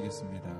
주시겠습니다.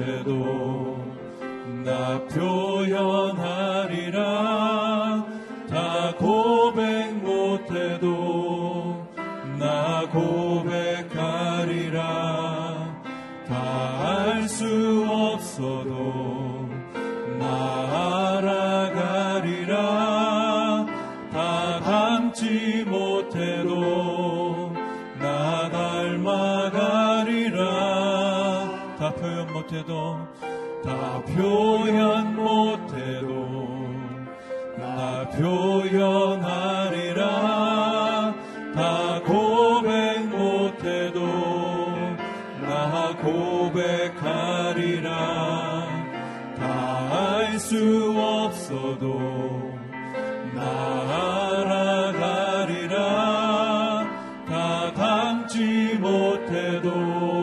못해도 나 표. 표현 못해도 나 표현하리라. 다 고백 못해도 나 고백하리라. 다 알 수 없어도 나 알아가리라. 다 담지 못해도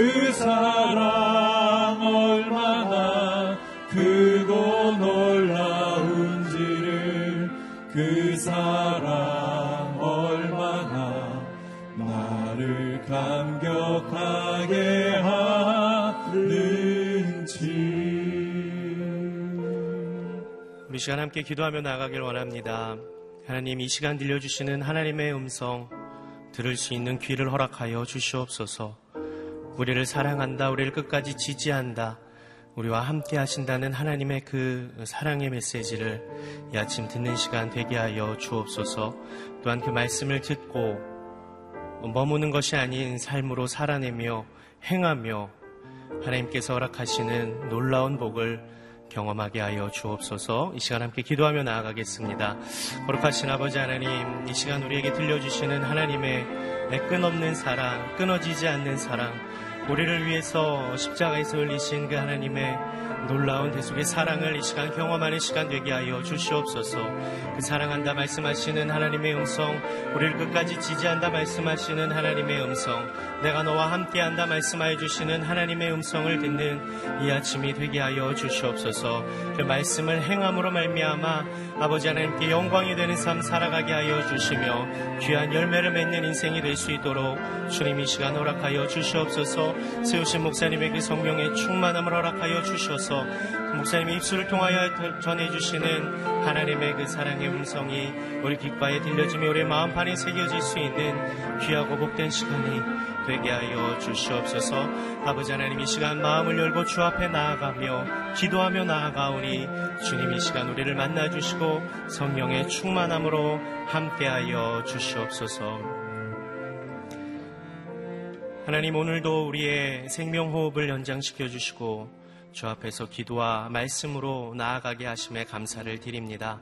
그그 우리 시간 함께 기도하며 나가길 원합니다. 하나님 이 시간 들려주시는 하나님의 음성 들을 수 있는 귀를 허락하여 주시옵소서. 우리를 사랑한다, 우리를 끝까지 지지한다, 우리와 함께 하신다는 하나님의 그 사랑의 메시지를 이 아침 듣는 시간 되게 하여 주옵소서. 또한 그 말씀을 듣고 머무는 것이 아닌 삶으로 살아내며 행하며 하나님께서 허락하시는 놀라운 복을 경험하게 하여 주옵소서 이 시간 함께 기도하며 나아가겠습니다. 거룩하신 아버지 하나님, 이 시간 우리에게 들려주시는 하나님의 끝없는 사랑, 끊어지지 않는 사랑, 우리를 위해서 십자가에서 흘리신 그 하나님의 놀라운 대속의 사랑을 이 시간 경험하는 시간 되게 하여 주시옵소서. 그 사랑한다 말씀하시는 하나님의 음성, 우리를 끝까지 지지한다 말씀하시는 하나님의 음성, 내가 너와 함께한다 말씀하여 주시는 하나님의 음성을 듣는 이 아침이 되게 하여 주시옵소서. 그 말씀을 행함으로 말미암아 아버지 하나님께 영광이 되는 삶 살아가게 하여 주시며 귀한 열매를 맺는 인생이 될 수 있도록 주님 이 시간 허락하여 주시옵소서. 세우신 목사님에게 성령의 충만함을 허락하여 주셔서 목사님의 입술을 통하여 전해주시는 하나님의 그 사랑의 음성이 우리 귓가에 들려지며 우리 마음판에 새겨질 수 있는 귀하고 복된 시간이 되게 하여 주시옵소서. 아버지 하나님 이 시간 마음을 열고 주 앞에 나아가며 기도하며 나아가오니 주님 이 시간 우리를 만나주시고 성령의 충만함으로 함께하여 주시옵소서. 하나님 오늘도 우리의 생명호흡을 연장시켜 주시고 주 앞에서 기도와 말씀으로 나아가게 하심에 감사를 드립니다.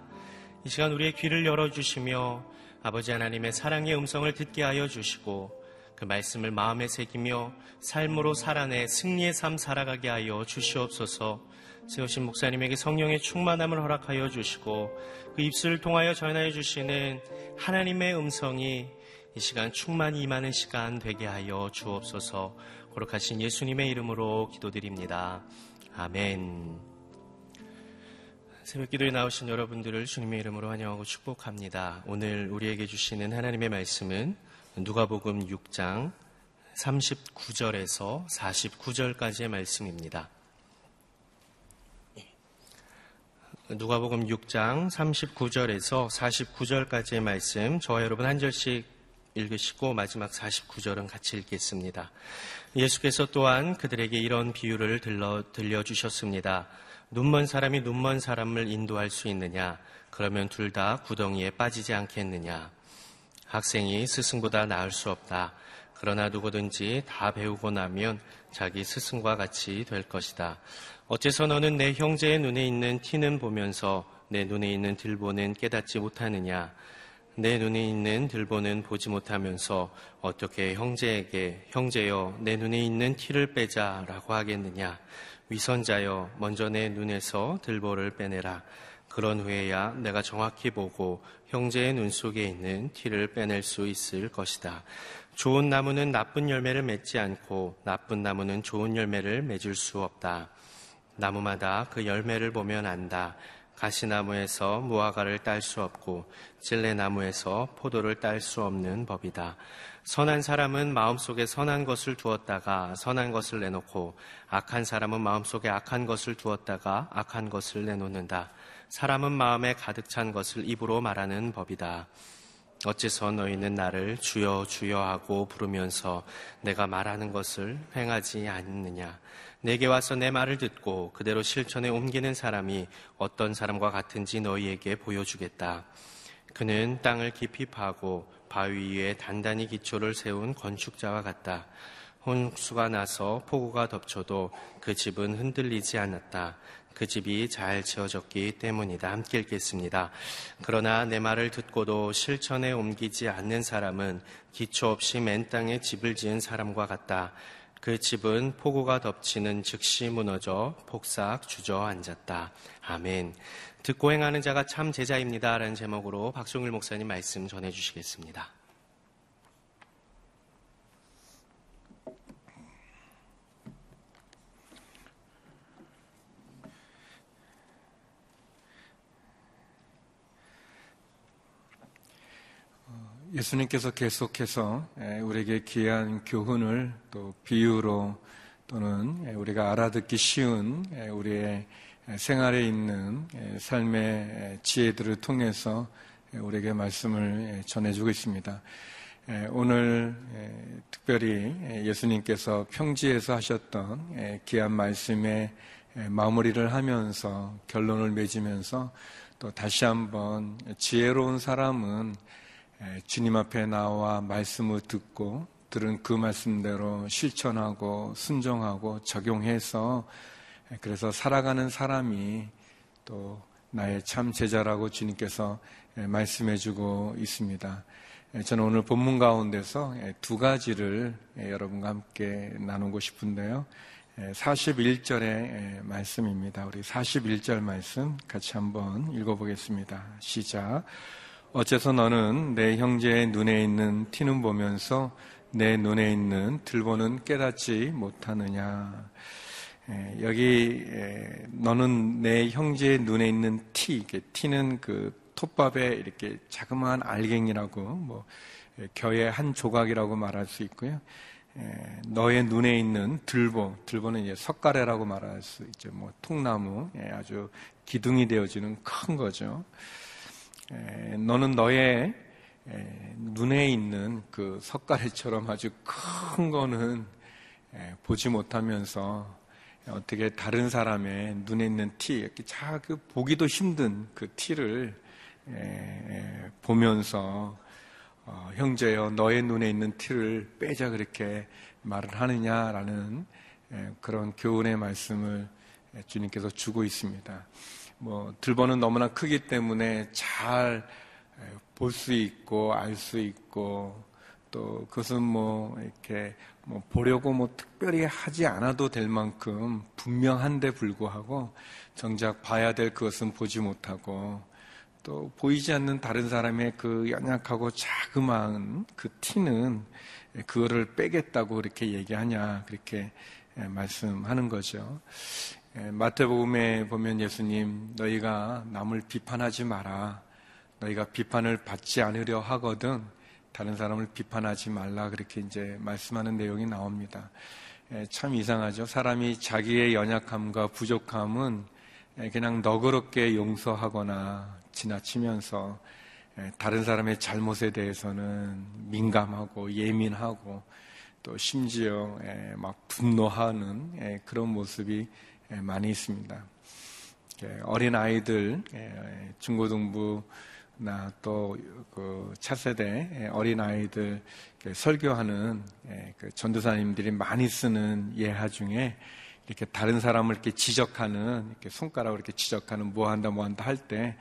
이 시간 우리의 귀를 열어주시며 아버지 하나님의 사랑의 음성을 듣게 하여 주시고 그 말씀을 마음에 새기며 삶으로 살아내 승리의 삶 살아가게 하여 주시옵소서 세우신 목사님에게 성령의 충만함을 허락하여 주시고 그 입술을 통하여 전하여 주시는 하나님의 음성이 이 시간 충만히 임하는 시간 되게 하여 주옵소서 거룩하신 예수님의 이름으로 기도드립니다. 아멘. 새벽 기도에 나오신 여러분들을 주님의 이름으로 환영하고 축복합니다. 오늘 우리에게 주시는 하나님의 말씀은 누가복음 6장 39절에서 49절까지의 말씀입니다. 누가복음 6장 39절에서 49절까지의 말씀 저와 여러분 한 절씩 읽으시고 마지막 49절은 같이 읽겠습니다. 예수께서 또한 그들에게 이런 비유를 들러, 들려주셨습니다. 눈먼 사람이 눈먼 사람을 인도할 수 있느냐? 그러면 둘 다 구덩이에 빠지지 않겠느냐? 학생이 스승보다 나을 수 없다. 그러나 누구든지 다 배우고 나면 자기 스승과 같이 될 것이다. 어째서 너는 내 형제의 눈에 있는 티는 보면서 내 눈에 있는 들보는 깨닫지 못하느냐? 내 눈에 있는 들보는 보지 못하면서 어떻게 형제에게 형제여 내 눈에 있는 티를 빼자라고 하겠느냐? 위선자여 먼저 내 눈에서 들보를 빼내라. 그런 후에야 내가 정확히 보고 형제의 눈 속에 있는 티를 빼낼 수 있을 것이다. 좋은 나무는 나쁜 열매를 맺지 않고 나쁜 나무는 좋은 열매를 맺을 수 없다. 나무마다 그 열매를 보면 안다. 가시나무에서 무화과를 딸 수 없고 찔레나무에서 포도를 딸 수 없는 법이다. 선한 사람은 마음속에 선한 것을 두었다가 선한 것을 내놓고 악한 사람은 마음속에 악한 것을 두었다가 악한 것을 내놓는다. 사람은 마음에 가득 찬 것을 입으로 말하는 법이다. 어째서 너희는 나를 주여 주여 하고 부르면서 내가 말하는 것을 행하지 않느냐? 내게 와서 내 말을 듣고 그대로 실천에 옮기는 사람이 어떤 사람과 같은지 너희에게 보여주겠다. 그는 땅을 깊이 파고 바위 위에 단단히 기초를 세운 건축자와 같다. 홍수가 나서 폭우가 덮쳐도 그 집은 흔들리지 않았다. 그 집이 잘 지어졌기 때문이다. 함께 읽겠습니다. 그러나 내 말을 듣고도 실천에 옮기지 않는 사람은 기초 없이 맨 땅에 집을 지은 사람과 같다. 그 집은 폭우가 덮치는 즉시 무너져 폭삭 주저앉았다. 아멘. 듣고 행하는 자가 참 제자입니다. 라는 제목으로 박종일 목사님 말씀 전해주시겠습니다. 예수님께서 계속해서 우리에게 귀한 교훈을 또 비유로 또는 우리가 알아듣기 쉬운 우리의 생활에 있는 삶의 지혜들을 통해서 우리에게 말씀을 전해주고 있습니다. 오늘 특별히 예수님께서 평지에서 하셨던 귀한 말씀의 마무리를 하면서 결론을 맺으면서 또 다시 한번 지혜로운 사람은 주님 앞에 나와 말씀을 듣고 들은 그 말씀대로 실천하고 순종하고 적용해서 그래서 살아가는 사람이 또 나의 참 제자라고 주님께서 말씀해 주고 있습니다. 저는 오늘 본문 가운데서 두 가지를 여러분과 함께 나누고 싶은데요. 41절의 말씀입니다. 우리 41절 말씀 같이 한번 읽어보겠습니다. 시작. 어째서 너는 내 형제의 눈에 있는 티는 보면서 내 눈에 있는 들보는 깨닫지 못하느냐. 여기 너는 내 형제의 눈에 있는 티, 티는 그 톱밥에 이렇게 자그마한 알갱이라고 뭐 겨의 한 조각이라고 말할 수 있고요. 너의 눈에 있는 들보, 들보는 이제 석가래라고 말할 수 있죠. 뭐 통나무, 아주 기둥이 되어지는 큰 거죠. 너는 너의 눈에 있는 그 석가래처럼 아주 큰 거는 보지 못하면서 어떻게 다른 사람의 눈에 있는 티, 이렇게 자 그 보기도 힘든 그 티를 보면서 어, 형제여 너의 눈에 있는 티를 빼자 그렇게 말을 하느냐라는 그런 교훈의 말씀을 주님께서 주고 있습니다. 뭐 들보는 너무나 크기 때문에 잘 볼 수 있고 알 수 있고 또 그것은 뭐 이렇게 뭐 보려고 뭐 특별히 하지 않아도 될 만큼 분명한데 불구하고 정작 봐야 될 그것은 보지 못하고 또 보이지 않는 다른 사람의 그 연약하고 자그마한 그 티는 그거를 빼겠다고 그렇게 얘기하냐 그렇게 말씀하는 거죠. 예, 마태복음에 보면 예수님 너희가 남을 비판하지 마라. 너희가 비판을 받지 않으려 하거든 다른 사람을 비판하지 말라 그렇게 이제 말씀하는 내용이 나옵니다. 예, 참 이상하죠. 사람이 자기의 연약함과 부족함은 예, 그냥 너그럽게 용서하거나 지나치면서 다른 사람의 잘못에 대해서는 민감하고 예민하고 또 심지어 막 분노하는 그런 모습이 예, 많이 있습니다. 예, 어린 아이들 예, 중고등부나 또 그 차세대 어린 아이들 설교하는 그 전도사님들이 많이 쓰는 예화 중에 이렇게 다른 사람을 이렇게 지적하는 이렇게 손가락으로 이렇게 지적하는 뭐 한다 뭐 한다 할 때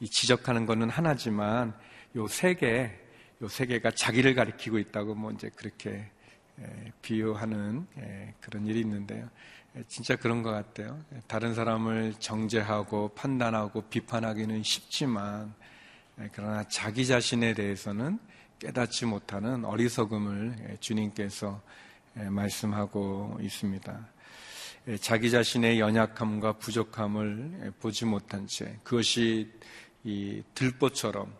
이 지적하는 거는 하나지만 요 세 개, 요 세 개가 자기를 가리키고 있다고 뭐 이제 그렇게 비유하는 그런 일이 있는데요. 진짜 그런 것 같아요. 다른 사람을 정죄하고 판단하고 비판하기는 쉽지만, 그러나 자기 자신에 대해서는 깨닫지 못하는 어리석음을 주님께서 말씀하고 있습니다. 자기 자신의 연약함과 부족함을 보지 못한 채 그것이 이 들보처럼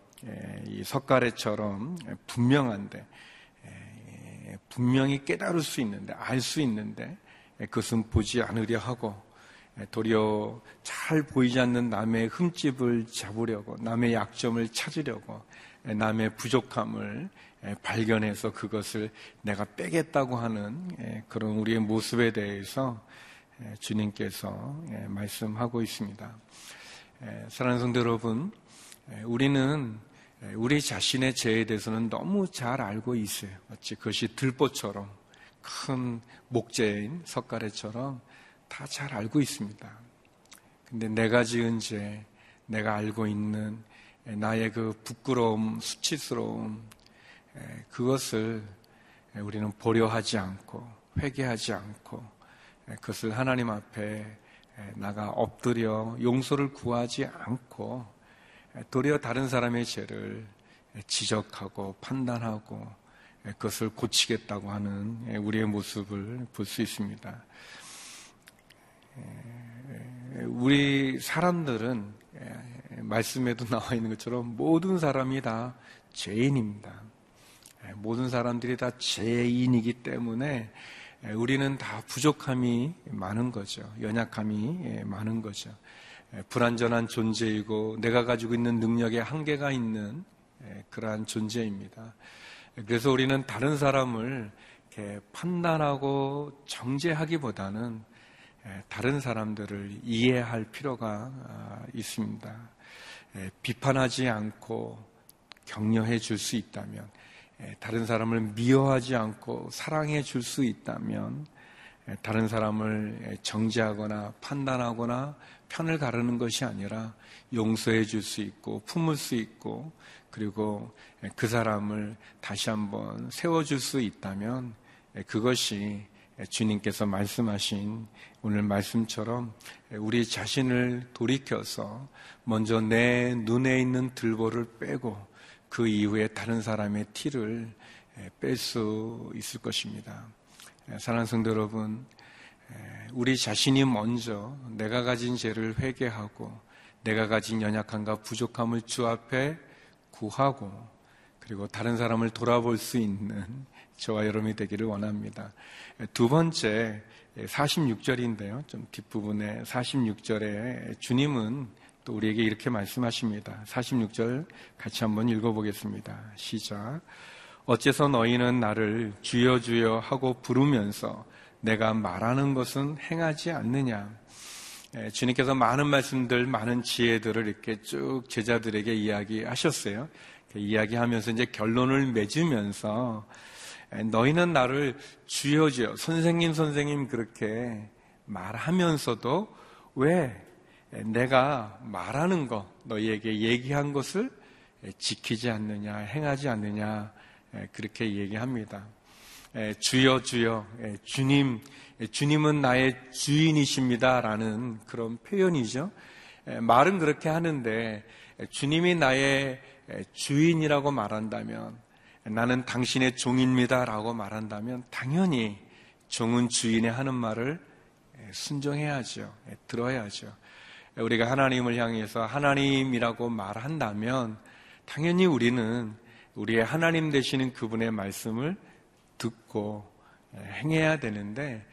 이 석가래처럼 분명한데 분명히 깨달을 수 있는데 알 수 있는데 그것은 보지 않으려 하고 도리어 잘 보이지 않는 남의 흠집을 잡으려고 남의 약점을 찾으려고 남의 부족함을 발견해서 그것을 내가 빼겠다고 하는 그런 우리의 모습에 대해서 주님께서 말씀하고 있습니다. 사랑하는 성도 여러분, 우리는 우리 자신의 죄에 대해서는 너무 잘 알고 있어요. 마치 그것이 들보처럼 큰 목재인 석가래처럼 다 잘 알고 있습니다. 근데 내가 지은 죄, 내가 알고 있는 나의 그 부끄러움, 수치스러움, 그것을 우리는 보려하지 않고 회개하지 않고 그것을 하나님 앞에 나가 엎드려 용서를 구하지 않고 도리어 다른 사람의 죄를 지적하고 판단하고 그것을 고치겠다고 하는 우리의 모습을 볼 수 있습니다. 우리 사람들은 말씀에도 나와 있는 것처럼 모든 사람이 다 죄인입니다. 모든 사람들이 다 죄인이기 때문에 우리는 다 부족함이 많은 거죠. 연약함이 많은 거죠. 불완전한 존재이고 내가 가지고 있는 능력에 한계가 있는 그러한 존재입니다. 그래서 우리는 다른 사람을 판단하고 정죄하기보다는 다른 사람들을 이해할 필요가 아, 있습니다. 비판하지 않고 격려해 줄 수 있다면, 다른 사람을 미워하지 않고 사랑해 줄 수 있다면, 다른 사람을 정죄하거나 판단하거나 편을 가르는 것이 아니라 용서해 줄 수 있고 품을 수 있고 그리고 그 사람을 다시 한번 세워줄 수 있다면 그것이 주님께서 말씀하신 오늘 말씀처럼 우리 자신을 돌이켜서 먼저 내 눈에 있는 들보를 빼고 그 이후에 다른 사람의 티를 뺄 수 있을 것입니다. 사랑하는 성도 여러분, 우리 자신이 먼저 내가 가진 죄를 회개하고 내가 가진 연약함과 부족함을 주 앞에 구하고 그리고 다른 사람을 돌아볼 수 있는 저와 여러분이 되기를 원합니다. 두 번째 46절인데요. 좀 뒷부분에 46절에 주님은 또 우리에게 이렇게 말씀하십니다. 46절 같이 한번 읽어보겠습니다. 시작. 어째서 너희는 나를 주여 주여 하고 부르면서 내가 말하는 것은 행하지 않느냐. 예, 주님께서 많은 말씀들, 많은 지혜들을 이렇게 쭉 제자들에게 이야기하셨어요. 이야기하면서 이제 결론을 맺으면서 너희는 나를 주여 주여 선생님 선생님 그렇게 말하면서도 왜 내가 말하는 거 너희에게 얘기한 것을 지키지 않느냐 행하지 않느냐 그렇게 얘기합니다. 주여 주여 주님 주님은 나의 주인이십니다라는 그런 표현이죠. 말은 그렇게 하는데 주님이 나의 주인이라고 말한다면 나는 당신의 종입니다 라고 말한다면 당연히 종은 주인의 하는 말을 순종해야죠. 들어야죠. 우리가 하나님을 향해서 하나님이라고 말한다면 당연히 우리는 우리의 하나님 되시는 그분의 말씀을 듣고 행해야 되는데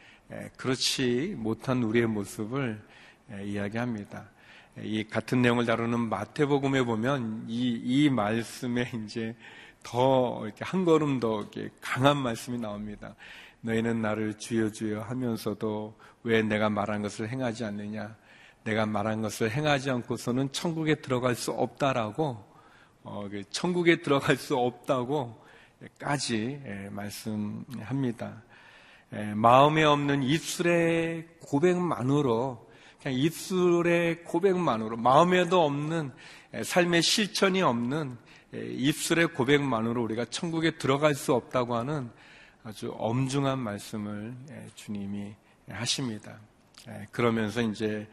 그렇지 못한 우리의 모습을 이야기합니다. 이 같은 내용을 다루는 마태복음에 보면 이, 이 말씀에 이제 더 이렇게 한 걸음 더 이렇게 강한 말씀이 나옵니다. 너희는 나를 주여 주여 하면서도 왜 내가 말한 것을 행하지 않느냐? 내가 말한 것을 행하지 않고서는 천국에 들어갈 수 없다라고 어, 그 천국에 들어갈 수 없다고까지 예, 말씀합니다. 예, 마음에 없는 입술의 고백만으로 그냥 입술의 고백만으로 마음에도 없는 예, 삶의 실천이 없는 예, 입술의 고백만으로 우리가 천국에 들어갈 수 없다고 하는 아주 엄중한 말씀을 예, 주님이 하십니다. 예, 그러면서 이제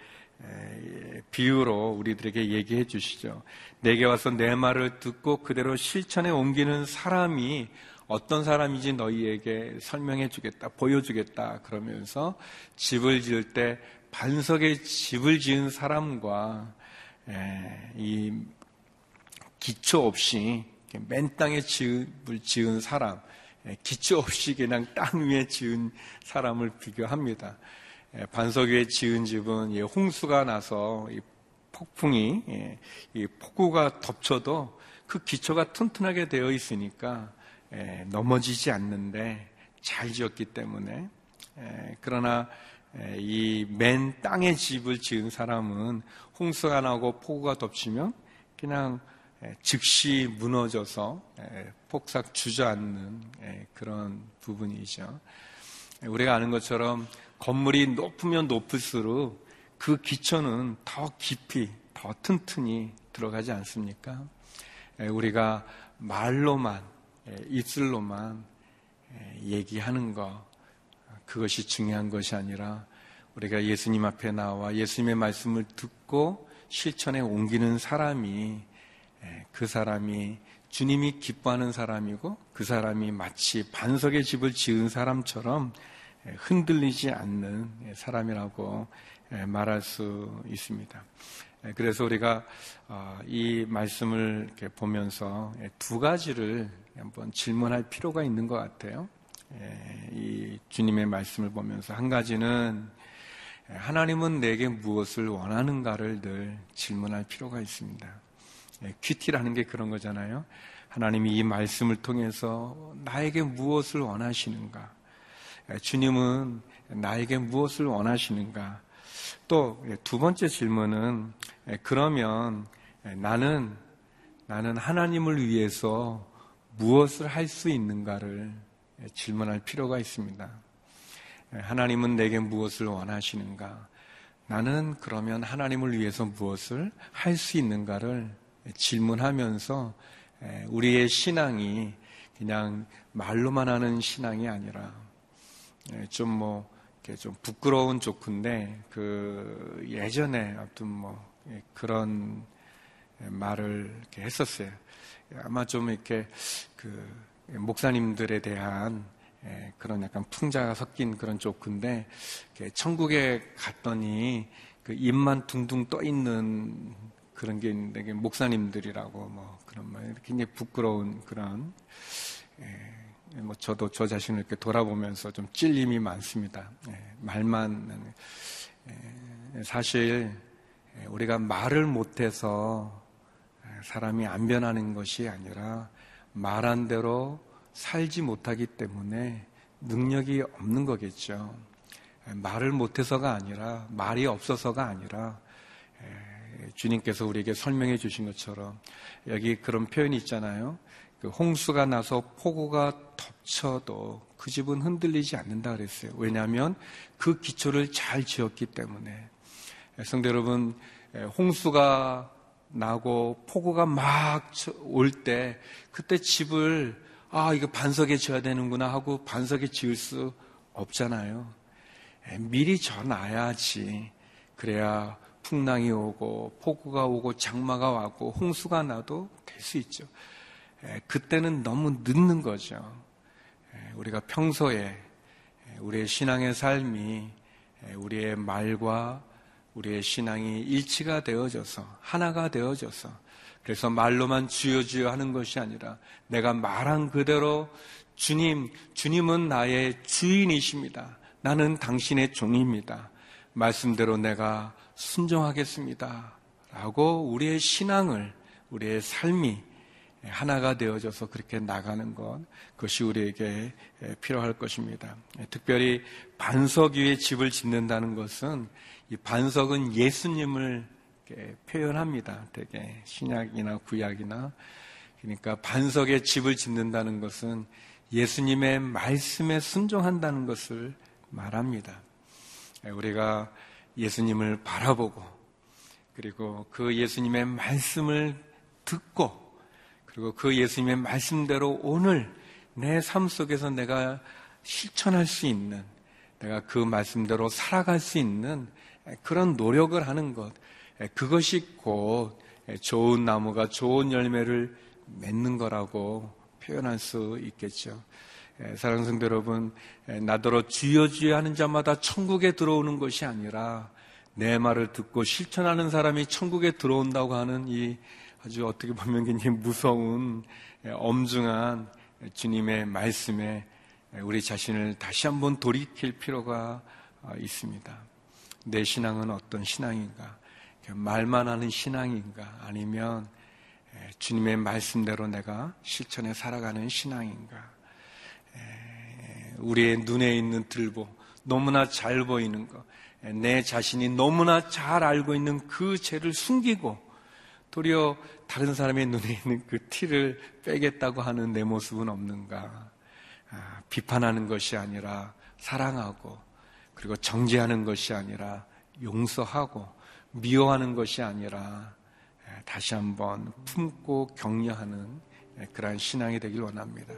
비유로 우리들에게 얘기해 주시죠. 내게 와서 내 말을 듣고 그대로 실천에 옮기는 사람이 어떤 사람인지 너희에게 설명해 주겠다, 보여주겠다. 그러면서 집을 지을 때 반석에 집을 지은 사람과 이 기초 없이 맨 땅에 집을 지은 사람, 예, 기초 없이 그냥 땅 위에 지은 사람을 비교합니다. 예, 반석 위에 지은 집은 홍수가 나서 폭풍이, 예, 폭우가 덮쳐도 그 기초가 튼튼하게 되어 있으니까 넘어지지 않는데 잘 지었기 때문에 그러나 이 맨 땅에 집을 지은 사람은 홍수가 나고 폭우가 덮치면 그냥 즉시 무너져서 폭삭 주저앉는 그런 부분이죠. 우리가 아는 것처럼 건물이 높으면 높을수록 그 기초는 더 깊이, 더 튼튼히 들어가지 않습니까? 우리가 말로만, 입술로만 얘기하는 것, 그것이 중요한 것이 아니라 우리가 예수님 앞에 나와 예수님의 말씀을 듣고 실천에 옮기는 사람이 그 사람이 주님이 기뻐하는 사람이고 그 사람이 마치 반석의 집을 지은 사람처럼 흔들리지 않는 사람이라고 말할 수 있습니다. 그래서 우리가 어, 이 말씀을 보면서 두 가지를 한번 질문할 필요가 있는 것 같아요. 이 주님의 말씀을 보면서 한 가지는 하나님은 내게 무엇을 원하는가를 늘 질문할 필요가 있습니다. QT라는 게 그런 거잖아요. 하나님이 이 말씀을 통해서 나에게 무엇을 원하시는가? 주님은 나에게 무엇을 원하시는가? 또 두 번째 질문은 그러면 나는 나는 하나님을 위해서 무엇을 할 수 있는가를 질문할 필요가 있습니다. 하나님은 내게 무엇을 원하시는가? 나는 그러면 하나님을 위해서 무엇을 할 수 있는가를 질문하면서 우리의 신앙이 그냥 말로만 하는 신앙이 아니라 좀 뭐, 좀 부끄러운 조크인데, 그 예전에 어떤 뭐 그런 말을 이렇게 했었어요. 아마 좀 이렇게 그 목사님들에 대한 그런 약간 풍자가 섞인 그런 조크인데, 천국에 갔더니 그 입만 둥둥 떠 있는 그런 게 있는데, 목사님들이라고 뭐 그런 말, 굉장히 부끄러운 그런 뭐 저도 저 자신을 이렇게 돌아보면서 좀 찔림이 많습니다. 예, 말만 예, 사실 우리가 말을 못해서 사람이 안 변하는 것이 아니라 말한 대로 살지 못하기 때문에 능력이 없는 거겠죠. 말을 못해서가 아니라 말이 없어서가 아니라 주님께서 우리에게 설명해 주신 것처럼 여기 그런 표현이 있잖아요. 그 홍수가 나서 폭우가 덮쳐도 그 집은 흔들리지 않는다 그랬어요. 왜냐하면 그 기초를 잘 지었기 때문에. 성대 여러분, 홍수가 나고 폭우가 막 올 때 그때 집을 아 이거 반석에 지어야 되는구나 하고 반석에 지을 수 없잖아요. 미리 져놔야지 그래야 풍랑이 오고 폭우가 오고 장마가 왔고 홍수가 나도 될 수 있죠. 그때는 너무 늦는 거죠. 우리가 평소에 우리의 신앙의 삶이 우리의 말과 우리의 신앙이 일치가 되어져서 하나가 되어져서 그래서 말로만 주여 주여 하는 것이 아니라 내가 말한 그대로 주님, 주님은 나의 주인이십니다. 나는 당신의 종입니다. 말씀대로 내가 순종하겠습니다. 라고 우리의 신앙을, 우리의 삶이 하나가 되어져서 그렇게 나가는 것, 그것이 우리에게 필요할 것입니다. 특별히 반석 위에 집을 짓는다는 것은 이 반석은 예수님을 표현합니다. 되게 신약이나 구약이나 그러니까 반석에 집을 짓는다는 것은 예수님의 말씀에 순종한다는 것을 말합니다. 우리가 예수님을 바라보고 그리고 그 예수님의 말씀을 듣고 그리고 그 예수님의 말씀대로 오늘 내 삶 속에서 내가 실천할 수 있는 내가 그 말씀대로 살아갈 수 있는 그런 노력을 하는 것 그것이 곧 좋은 나무가 좋은 열매를 맺는 거라고 표현할 수 있겠죠. 사랑하는 성도 여러분, 나더러 주여 주여 하는 자마다 천국에 들어오는 것이 아니라 내 말을 듣고 실천하는 사람이 천국에 들어온다고 하는 이 아주 어떻게 보면 굉장히 무서운 엄중한 주님의 말씀에 우리 자신을 다시 한번 돌이킬 필요가 있습니다. 내 신앙은 어떤 신앙인가? 말만 하는 신앙인가? 아니면 주님의 말씀대로 내가 실천에 살아가는 신앙인가? 우리의 눈에 있는 들보, 너무나 잘 보이는 것, 내 자신이 너무나 잘 알고 있는 그 죄를 숨기고 도리어 다른 사람의 눈에 있는 그 티를 빼겠다고 하는 내 모습은 없는가? 아, 비판하는 것이 아니라 사랑하고 그리고 정죄하는 것이 아니라 용서하고 미워하는 것이 아니라 다시 한번 품고 격려하는 그러한 신앙이 되길 원합니다.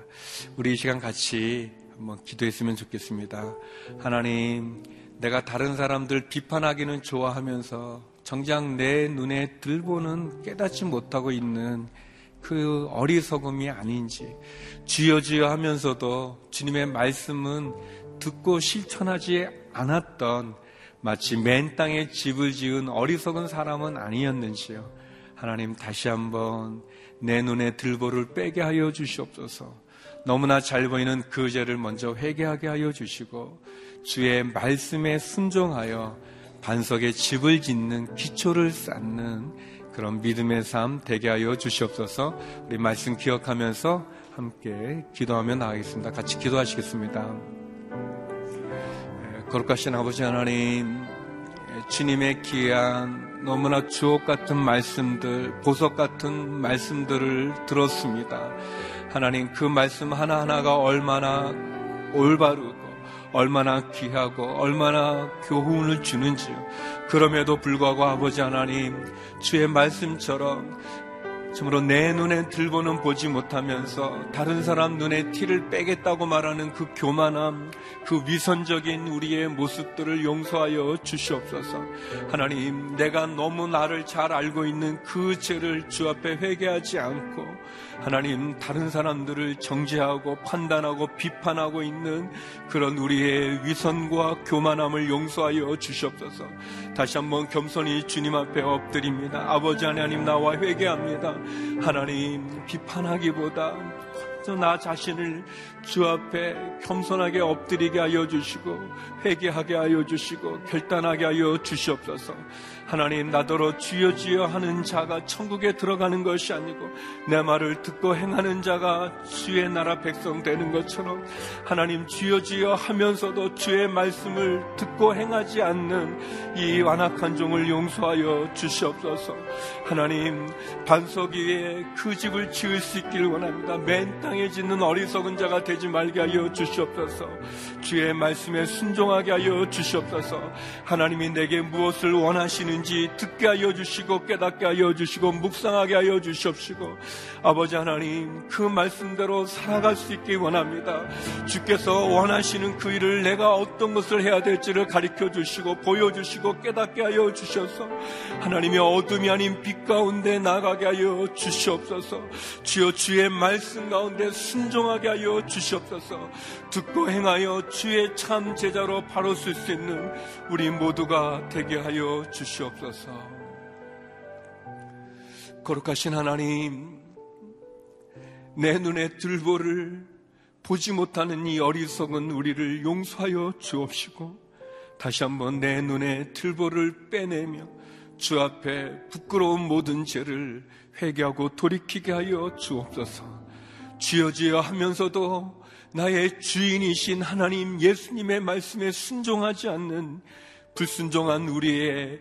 우리 이 시간 같이 한번 기도했으면 좋겠습니다. 하나님, 내가 다른 사람들 비판하기는 좋아하면서 정작 내 눈에 들보는 깨닫지 못하고 있는 그 어리석음이 아닌지 주여 주여 하면서도 주님의 말씀은 듣고 실천하지 않았던 마치 맨 땅에 집을 지은 어리석은 사람은 아니었는지요. 하나님 다시 한번 내 눈에 들보를 빼게 하여 주시옵소서. 너무나 잘 보이는 그 죄를 먼저 회개하게 하여 주시고 주의 말씀에 순종하여 반석에 집을 짓는 기초를 쌓는 그런 믿음의 삶 되게 하여 주시옵소서. 우리 말씀 기억하면서 함께 기도하며 나가겠습니다. 같이 기도하시겠습니다. 거룩하신 아버지 하나님, 주님의 귀한 너무나 주옥 같은 말씀들, 보석 같은 말씀들을 들었습니다. 하나님 그 말씀 하나하나가 얼마나 올바르고 얼마나 귀하고 얼마나 교훈을 주는지요. 그럼에도 불구하고 아버지 하나님 주의 말씀처럼 참으로 내 눈에 들보는 보지 못하면서 다른 사람 눈에 티를 빼겠다고 말하는 그 교만함, 그 위선적인 우리의 모습들을 용서하여 주시옵소서. 하나님, 내가 너무 나를 잘 알고 있는 그 죄를 주 앞에 회개하지 않고 하나님 다른 사람들을 정죄하고 판단하고 비판하고 있는 그런 우리의 위선과 교만함을 용서하여 주시옵소서. 다시 한번 겸손히 주님 앞에 엎드립니다. 아버지 하나님 나와 회개합니다. 하나님 비판하기보다 나 자신을 주 앞에 겸손하게 엎드리게 하여 주시고 회개하게 하여 주시고 결단하게 하여 주시옵소서. 하나님 나더러 주여 주여 하는 자가 천국에 들어가는 것이 아니고 내 말을 듣고 행하는 자가 주의 나라 백성 되는 것처럼 하나님 주여 주여 하면서도 주의 말씀을 듣고 행하지 않는 이 완악한 종을 용서하여 주시옵소서. 하나님 반석 위에 그 집을 지을 수 있길 원합니다. 맨땅 에 짓는 어리석은 자가 되지 말게 하여 주시옵소서. 주의 말씀에 순종하게 하여 주시옵소서. 하나님이 내게 무엇을 원하시는 있는지 듣게 하여 주시고 깨닫게 하여 주시고 묵상하게 하여 주시옵시고 아버지 하나님 그 말씀대로 살아갈 수 있기 원합니다. 주께서 원하시는 그 일을 내가 어떤 것을 해야 될지를 가르쳐 주시고 보여주시고 깨닫게 하여 주셔서 하나님의 어둠이 아닌 빛 가운데 나가게 하여 주시옵소서 주여 주의 말씀 가운데 순종하게 하여 주시옵소서 듣고 행하여 주의 참 제자로 바로 쓸 수 있는 우리 모두가 되게 하여 주시옵소서. 거룩하신 하나님, 내 눈에 들보를 보지 못하는 이 어리석은 우리를 용서하여 주옵시고, 다시 한번 내 눈에 들보를 빼내며 주 앞에 부끄러운 모든 죄를 회개하고 돌이키게 하여 주옵소서. 주여 주여 하면서도 나의 주인이신 하나님 예수님의 말씀에 순종하지 않는 불순종한 우리의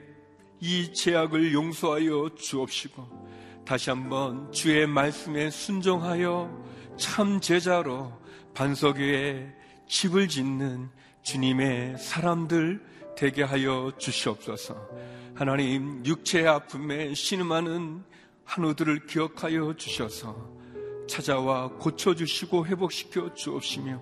이 죄악을 용서하여 주옵시고 다시 한번 주의 말씀에 순종하여 참 제자로 반석 위에 집을 짓는 주님의 사람들 되게 하여 주시옵소서. 하나님 육체의 아픔에 신음하는 한우들을 기억하여 주셔서 찾아와 고쳐주시고 회복시켜 주옵시며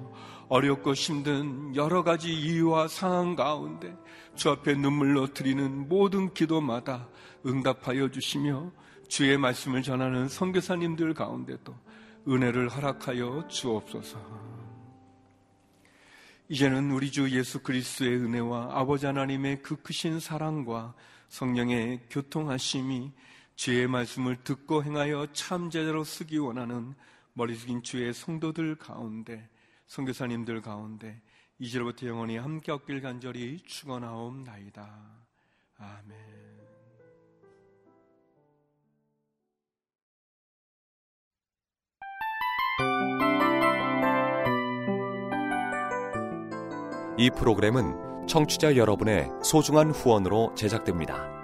어렵고 힘든 여러 가지 이유와 상황 가운데 주 앞에 눈물로 드리는 모든 기도마다 응답하여 주시며 주의 말씀을 전하는 선교사님들 가운데도 은혜를 허락하여 주옵소서. 이제는 우리 주 예수 그리스도의 은혜와 아버지 하나님의 그 크신 사랑과 성령의 교통하심이 주의 말씀을 듣고 행하여 참 제대로 쓰기 원하는 머리 숙인 주의 성도들 가운데 선교사님들 가운데 이제로부터 영원히 함께 얻길 간절히 축원하옵나이다. 아멘. 이 프로그램은 청취자 여러분의 소중한 후원으로 제작됩니다.